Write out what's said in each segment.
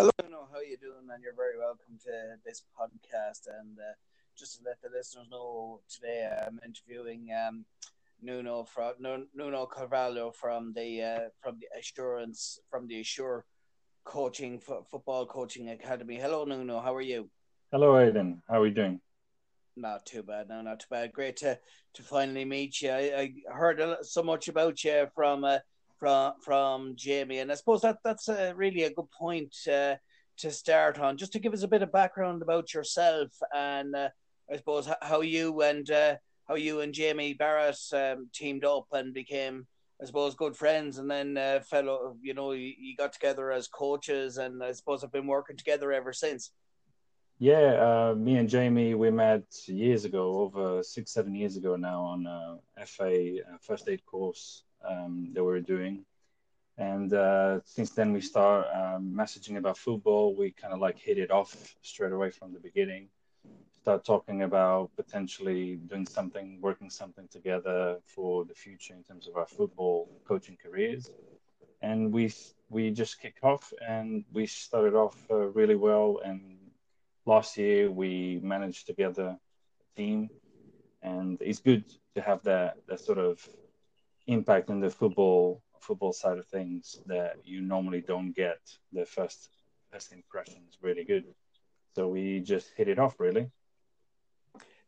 Hello, know how are you doing, and you're very welcome to this podcast. And uh, just to let the listeners know, today I'm interviewing um, Nuno from Nuno Carvalho from the uh, from the Assurance from the Assure Coaching F- Football Coaching Academy. Hello, Nuno. How are you? Hello, Aiden. How are you doing? Not too bad. No, not too bad. Great to to finally meet you. I, I heard so much about you from. Uh, from from Jamie, and I suppose that that's a, really a good point uh, to start on. Just to give us a bit of background about yourself, and uh, I suppose how you and uh, how you and Jamie Barrett um, teamed up and became, I suppose, good friends, and then uh, fellow, you know, you, you, got together as coaches, and I suppose have been working together ever since. Yeah, uh, me and Jamie, we met years ago, over six, seven years ago now, on a FA first aid course um, that we are doing. And uh, since then, we start um, messaging about football. We kind of like hit it off straight away from the beginning. Start talking about potentially doing something, working something together for the future in terms of our football coaching careers. And we we just kicked off, and we started off uh, really well. And last year, we managed to get a team, and it's good to have that that sort of impact in the football football side of things that you normally don't get. The first first impression is really good, so we just hit it off really.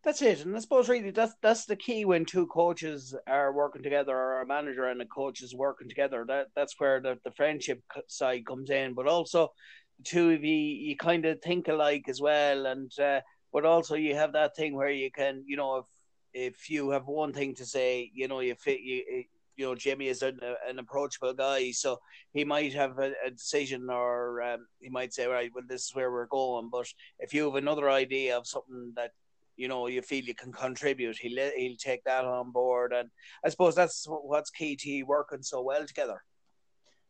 That's it, and I suppose really that's that's the key when two coaches are working together, or a manager and a coach is working together. That that's where the, the friendship side comes in, but also the two of you you kind of think alike as well, and uh, but also you have that thing where you can you know if if you have one thing to say, you know, you fit you. You know, Jimmy is an, an approachable guy, so he might have a, a decision, or um, he might say, "Right, well, this is where we're going." But if you have another idea of something that you know you feel you can contribute, he'll he'll take that on board, and I suppose that's what's key to working so well together.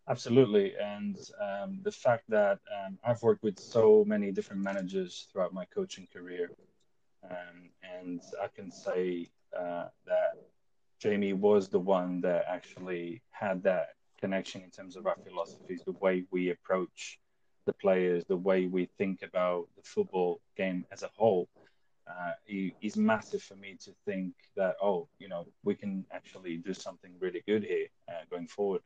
Absolutely, and um, the fact that um, I've worked with so many different managers throughout my coaching career, um, and I can say uh, that Jamie was the one that actually had that connection in terms of our philosophies, the way we approach the players, the way we think about the football game as a whole. Uh, massive for me to think that oh, you know, we can actually do something really good here uh, going forward.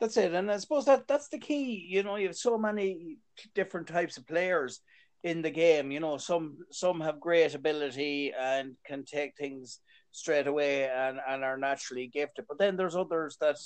That's it, and I suppose that that's the key. You know, you have so many different types of players in the game. You know, some some have great ability and can take things straight away and, and are naturally gifted. But then there's others that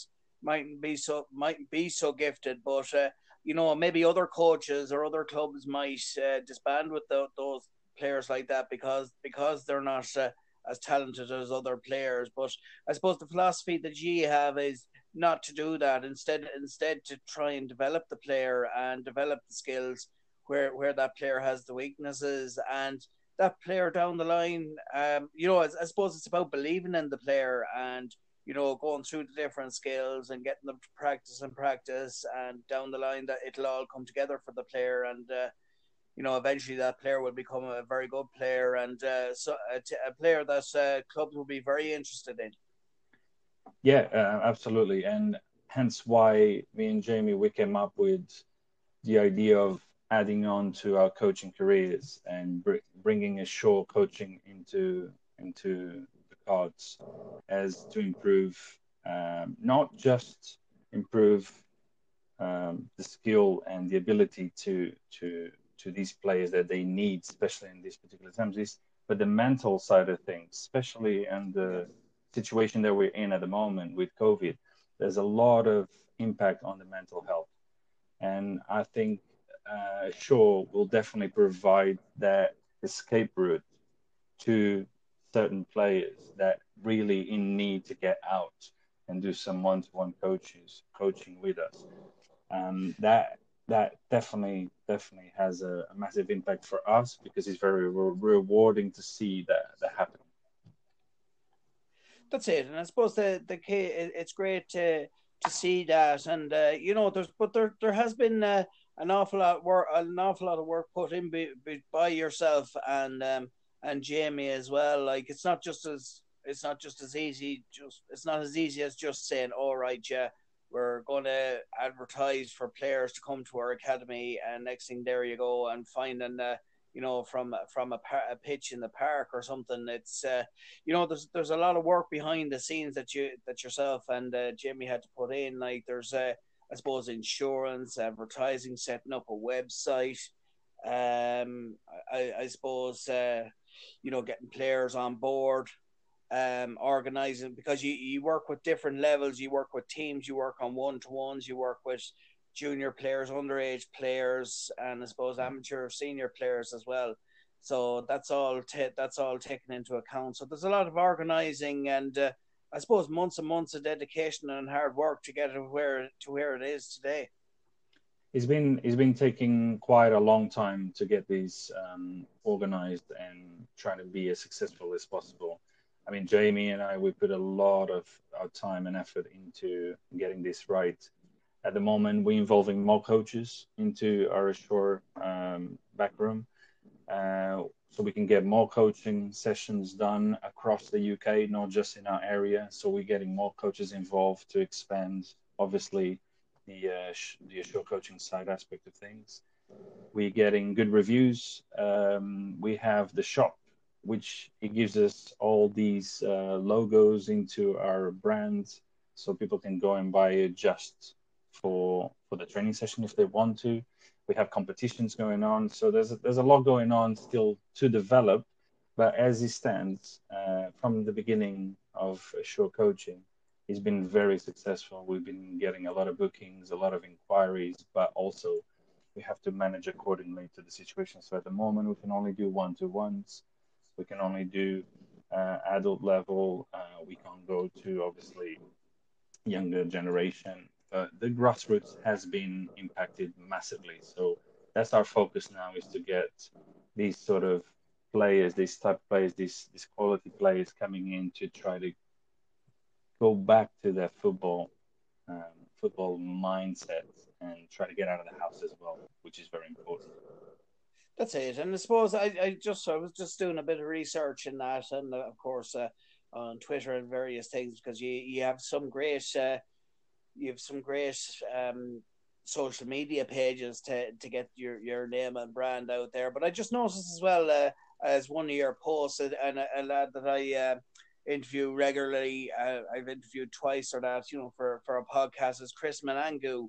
mightn't be so mightn't be so gifted, but uh, you know maybe other coaches or other clubs might uh, disband with the, those players like that because because they're not uh, as talented as other players. But I suppose the philosophy that you have is not to do that. Instead, instead to try and develop the player and develop the skills where where that player has the weaknesses and that player down the line. Um, you know, I, I suppose it's about believing in the player and you know going through the different skills and getting them to practice and practice and down the line that it'll all come together for the player and. Uh, you know, eventually that player will become a very good player and uh, so a, t- a player that uh, clubs will be very interested in. Yeah, uh, absolutely, and hence why me and Jamie we came up with the idea of adding on to our coaching careers and br- bringing Assure coaching into into the cards as to improve um, not just improve um, the skill and the ability to to to these players that they need, especially in these particular times, but the mental side of things, especially in the situation that we're in at the moment with COVID. There's a lot of impact on the mental health, and I think uh, Assure will definitely provide that escape route to certain players that really in need to get out and do some one-to-one coaches coaching with us. Um, that that definitely definitely has a, a, massive impact for us because it's very re- rewarding to see that that happen. That's it, and I suppose the the it's great to to see that, and uh, you know, there's but there there has been. Uh, an awful lot work, an awful lot of work put in by, by yourself and um, and Jamie as well. Like it's not just as it's not just as easy. Just it's not as easy as just saying, "All right, yeah, we're going to advertise for players to come to our academy, and next thing there you go and finding. Uh, you know, from from a, par- a, pitch in the park or something. It's uh, you know, there's there's a lot of work behind the scenes that you that yourself and uh, had to put in. Like there's uh, I suppose insurance, advertising, setting up a website. Um, I, I suppose uh, you know getting players on board, um, organizing because you you work with different levels. You work with teams. You work on one to ones. You work with junior players, underage players, and I suppose amateur, senior players as well. So that's all. T- that's all taken into account. So there's a lot of organizing and uh, I suppose months and months of dedication and hard work to get it where to where it is today. It's been it's been taking quite a long time to get these um, organized and trying to be as successful as possible. I mean, Jamie and I we put a lot of our time and effort into getting this right at the moment, we're involving more coaches into our Assure um, backroom, uh, so we can get more coaching sessions done across the UK, not just in our area. So we're getting more coaches involved to expand, obviously, the uh, the Assure coaching side aspect of things. We're getting good reviews. Um, we have the shop, which it gives us all these uh, logos into our brand, so people can go and buy it just for for the training session if they want to. We have competitions going on, so there's a, there's a lot going on still to develop. But as it stands, uh, from the beginning of Assure Coaching, it's been very successful. We've been getting a lot of bookings, a lot of inquiries, but also we have to manage accordingly to the situation. So at the moment, we can only do one to ones. We can only do uh, adult level. Uh, we can't go to obviously younger generation uh, the grassroots has been impacted massively. So that's our focus now is to get these sort of players, these type players, these these quality players coming in to try to go back to their football um, football mindset and try to get out of the house as well, which is very important. That's it, and I suppose I, I just I was just doing a bit of research in that, and uh, of course uh, on Twitter and various things because you you have some great uh, you have some great um, social media pages to to get your your name and brand out there. But I just noticed as well uh, as one of your posts and a, a lad that I uh, interview regularly. Uh, I've interviewed twice or that you know for for a podcast is Chris Manangu.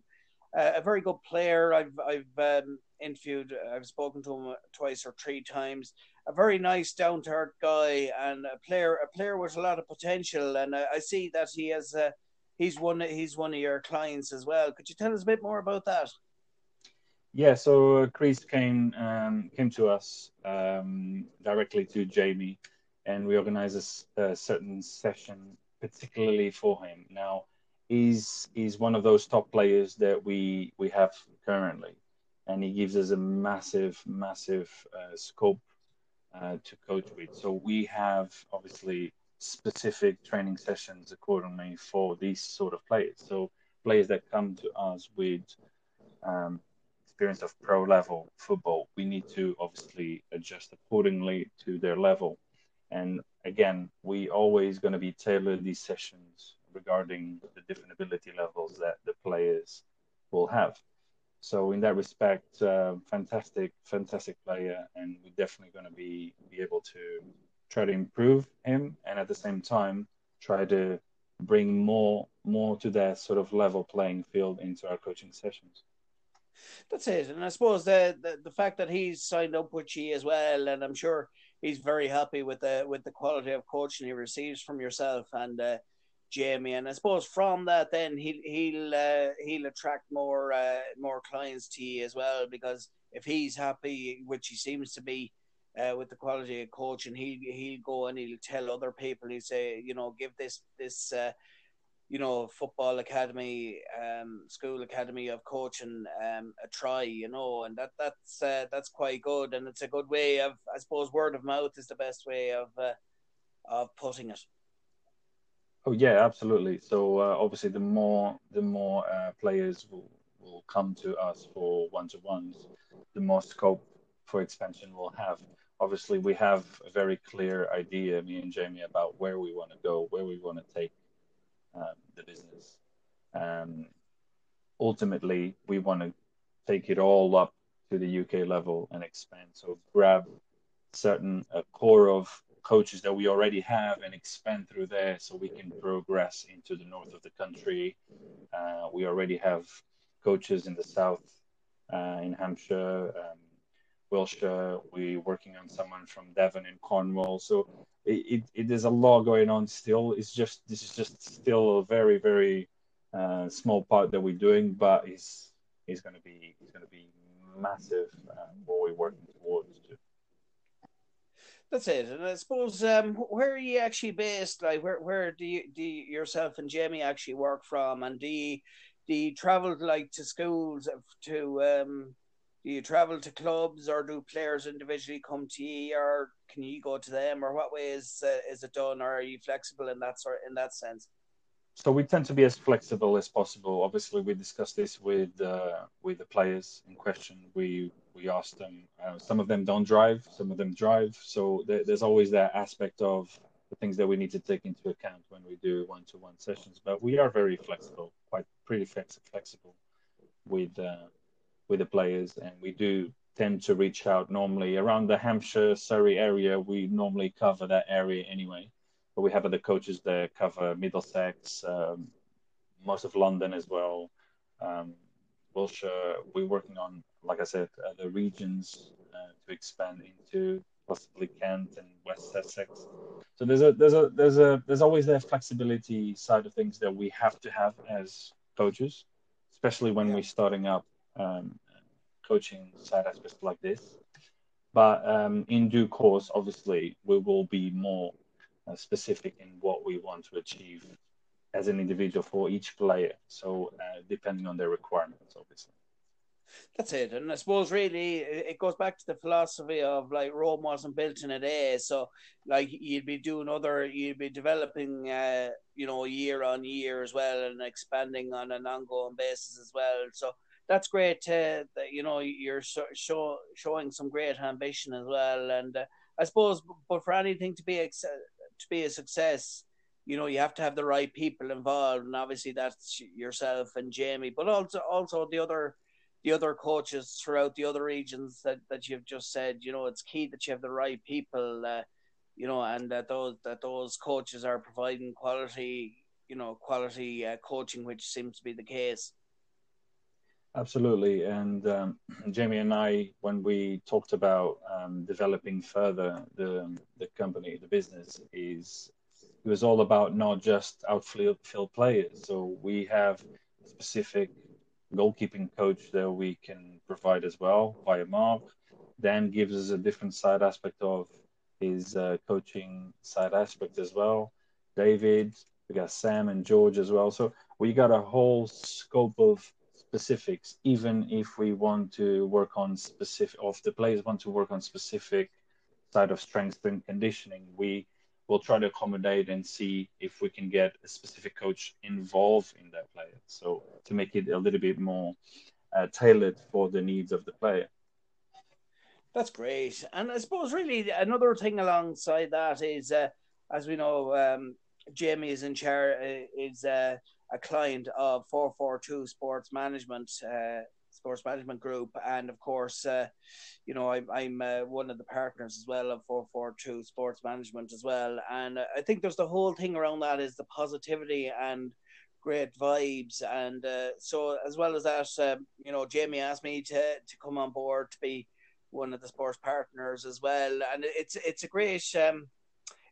Uh, a very good player. I've I've um, interviewed. I've spoken to him twice or three times. A very nice, down to earth guy, and a player. A player with a lot of potential. And I, I see that he has uh, he's one he's one of your clients as well. Could you tell us a bit more about that? Yeah, so uh, Chris came um, came to us um, directly to Jamie, and we organized a, a, certain session particularly for him. Now, he's he's one of those top players that we we have currently, and he gives us a massive massive uh, scope uh, to coach with. So we have obviously specific training sessions accordingly for these sort of players. So players that come to us with um, experience of pro level football, we need to obviously adjust accordingly to their level. And again, we always going to be tailored these sessions regarding the different ability levels that the players will have. So in that respect, uh, fantastic, fantastic player, and we're definitely going to be be able to try to improve him and at the same time try to bring more more to that sort of level playing field into our coaching sessions. That's it, and I suppose the, the the, fact that he's signed up with you as well, and I'm sure he's very happy with the with the quality of coaching he receives from yourself and uh, Jamie. And I suppose from that, then he'll he'll uh, he'll attract more uh, more clients to you as well because if he's happy, which he seems to be, uh, with the quality of coach, and he he'll go and he'll tell other people. He'll say, you know, give this this uh, you know football academy, um, school academy of coaching um, a try. You know, and that that's uh, that's quite good, and it's a good way of I suppose word of mouth is the best way of uh, of putting it. Oh yeah, absolutely. So uh, obviously, the more the more uh, players will will come to us for one to ones, the more scope for expansion we'll have obviously we have a very clear idea, me and Jamie, about where we want to go, where we want to take um, the business. Um, ultimately, we want to take it all up to the UK level and expand. So grab certain uh, core of coaches that we already have and expand through there so we can progress into the north of the country. Uh, we already have coaches in the south, uh, in Hampshire, um, Wiltshire. We're working on someone from Devon and Cornwall. So it, it, there's a lot going on still. It's just this is just still a very very uh, small part that we're doing, but it's it's going to be it's going to be massive uh, what we're working towards. That's it, and I suppose um, where are you actually based? Like, where where do you do you, yourself and Jamie actually work from, and do you, do you travel like to schools to um, do you travel to clubs or do players individually come to you or can you go to them or what way is uh, is it done or are you flexible in that sort in that sense so we tend to be as flexible as possible. Obviously, we discuss this with uh, with the players in question. We we ask them. Uh, some of them don't drive, some of them drive. So there, there's always that aspect of the things that we need to take into account when we do one-to-one sessions. But we are very flexible, quite pretty flexible with uh, with the players, and we do tend to reach out normally around the Hampshire Surrey area. We normally cover that area anyway but we have other coaches that cover Middlesex, um, most of London as well. Um, Wiltshire, we're working on, like I said, the regions uh, to expand into possibly Kent and West Sussex. So there's a there's a there's a there's always that flexibility side of things that we have to have as coaches, especially when we're starting up um, coaching side aspects like this. But um, in due course, obviously, we will be more uh, specific in what we want to achieve as an individual for each player. So uh, depending on their requirements, obviously. That's it, and I suppose really it goes back to the philosophy of like Rome wasn't built in a day. So like you'd be doing other, you'd be developing, uh, you know, year on year as well, and expanding on an ongoing basis as well. So that's great. Uh, you know you're show, showing some great ambition as well, and uh, I suppose, but for anything to be ex- to be a success, you know, you have to have the right people involved, and obviously that's yourself and Jamie, but also also the other the other coaches throughout the other regions that, that you've just said. You know, it's key that you have the right people, uh, you know, and that those that those coaches are providing quality, you know, quality uh, coaching, which seems to be the case. Absolutely. And um, Jamie and I, when we talked about um, developing further the, the company, the business, is it was all about not just outfield players. So we have a specific goalkeeping coach that we can provide as well via Mark. Dan gives us a different side aspect of his uh, coaching side aspect as well. David, we got Sam and George as well. So we got a whole scope of specifics, even if we want to work on specific, or if the players want to work on specific side of strength and conditioning, we will try to accommodate and see if we can get a specific coach involved in that player. So to make it a little bit more uh, tailored for the needs of the player. That's great. And I suppose really another thing alongside that is, uh, as we know, um, Jamie is in charge, uh, is uh, a client of 442 Sports Management, uh, Sports Management Group, and of course, uh, you know, I'm, I'm uh, one of the partners as well of 442 Sports Management as well, and I think there's the whole thing around that is the positivity and great vibes, and uh, so as well as that, um, you know, Jamie asked me to to come on board to be one of the sports partners as well, and it's it's a great um,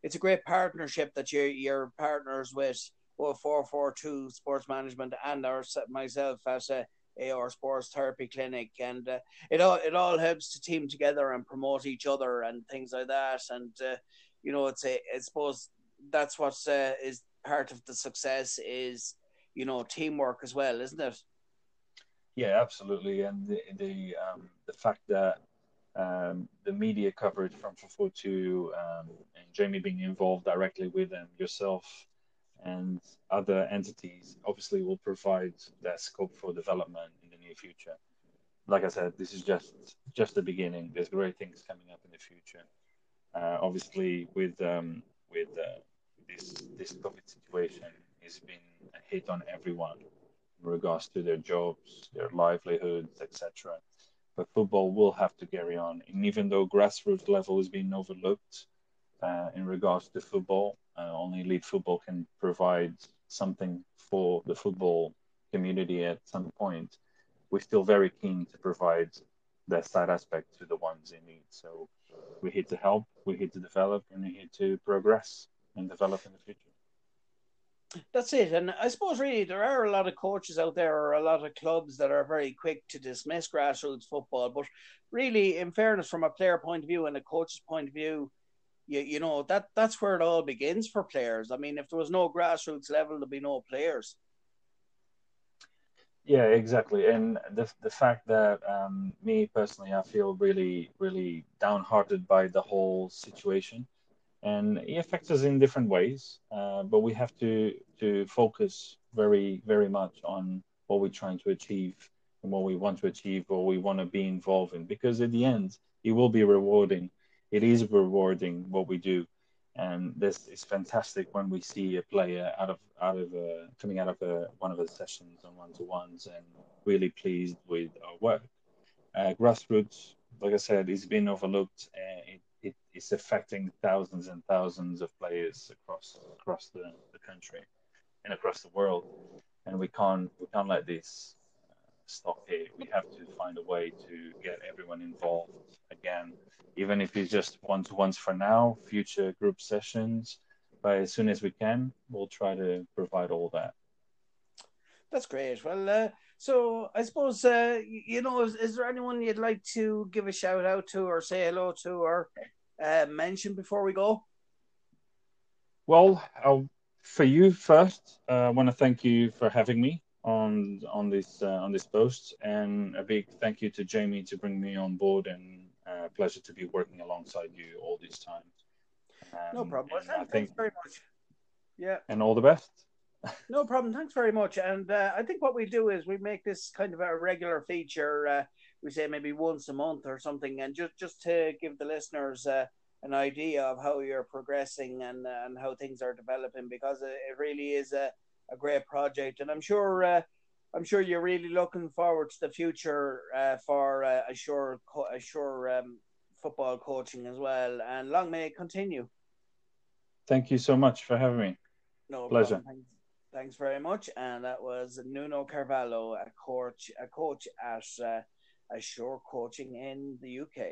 it's a great partnership that you're you're partners with 442 Sports Management and our myself as a AR Sports Therapy Clinic, and uh, it all it all helps to team together and promote each other and things like that. And uh, you know, it's a I suppose that's what uh, is part of the success is you know teamwork as well, isn't it? Yeah, absolutely, and the the um, the fact that um, the media coverage from 442 um, and Jamie being involved directly with them, yourself and other entities obviously will provide their scope for development in the near future. Like I said, this is just just the beginning. There's great things coming up in the future. Uh, obviously, with um, with uh, this this COVID situation, it's been a hit on everyone, in regards to their jobs, their livelihoods, etc. But football will have to carry on, and even though grassroots level is being overlooked uh, in regards to football, uh, only elite football can provide something for the football community at some point. We're still very keen to provide that side aspect to the ones in need. So we're here to help, we're here to develop, and we're here to progress and develop in the future. That's it. And I suppose really there are a lot of coaches out there or a lot of clubs that are very quick to dismiss grassroots football. But really, in fairness, from a player point of view and a coach's point of view, you, you know, that that's where it all begins for players. I mean, if there was no grassroots level, there'd be no players. Yeah, exactly. And the the fact that um, me personally, I feel really, really downhearted by the whole situation, and it affects us in different ways. Uh, but we have to to focus very, very much on what we're trying to achieve and what we want to achieve, what we want to be involved in, because at the end, it will be rewarding. It is rewarding what we do and this is fantastic when we see a player out of out of uh, coming out of a, one of the sessions on one to ones and really pleased with our work. Uh, grassroots, like I said, is being overlooked. and it, it is affecting thousands and thousands of players across across the, the country and across the world, and we can't we can't let this stop here. We have to find a way to get everyone involved again, even if it's just one to ones for now, future group sessions. But as soon as we can, we'll try to provide all that. That's great. Well, uh, so I suppose, uh, you know, is, is, there anyone you'd like to give a shout out to or say hello to or uh, mention before we go? Well, I'll, for you first, uh, I want to thank you for having me on on this uh, on this post, and a big thank you to Jamie to bring me on board, and uh, pleasure to be working alongside you all this time. Um, no problem. Well, thanks, think, very much. Yeah. And all the best. no problem. Thanks very much. And uh, I think what we do is we make this kind of a regular feature. Uh, we say maybe once a month or something, and just just to give the listeners uh, an idea of how you're progressing and and how things are developing, because it, it really is a a great project, and I'm sure uh, I'm sure you're really looking forward to the future uh, for uh, Assure Assure um, football coaching as well. And long may it continue. Thank you so much for having me. No pleasure. Thanks, thanks, very much. And that was Nuno Carvalho, a coach, a coach at uh, Assure Coaching in the UK.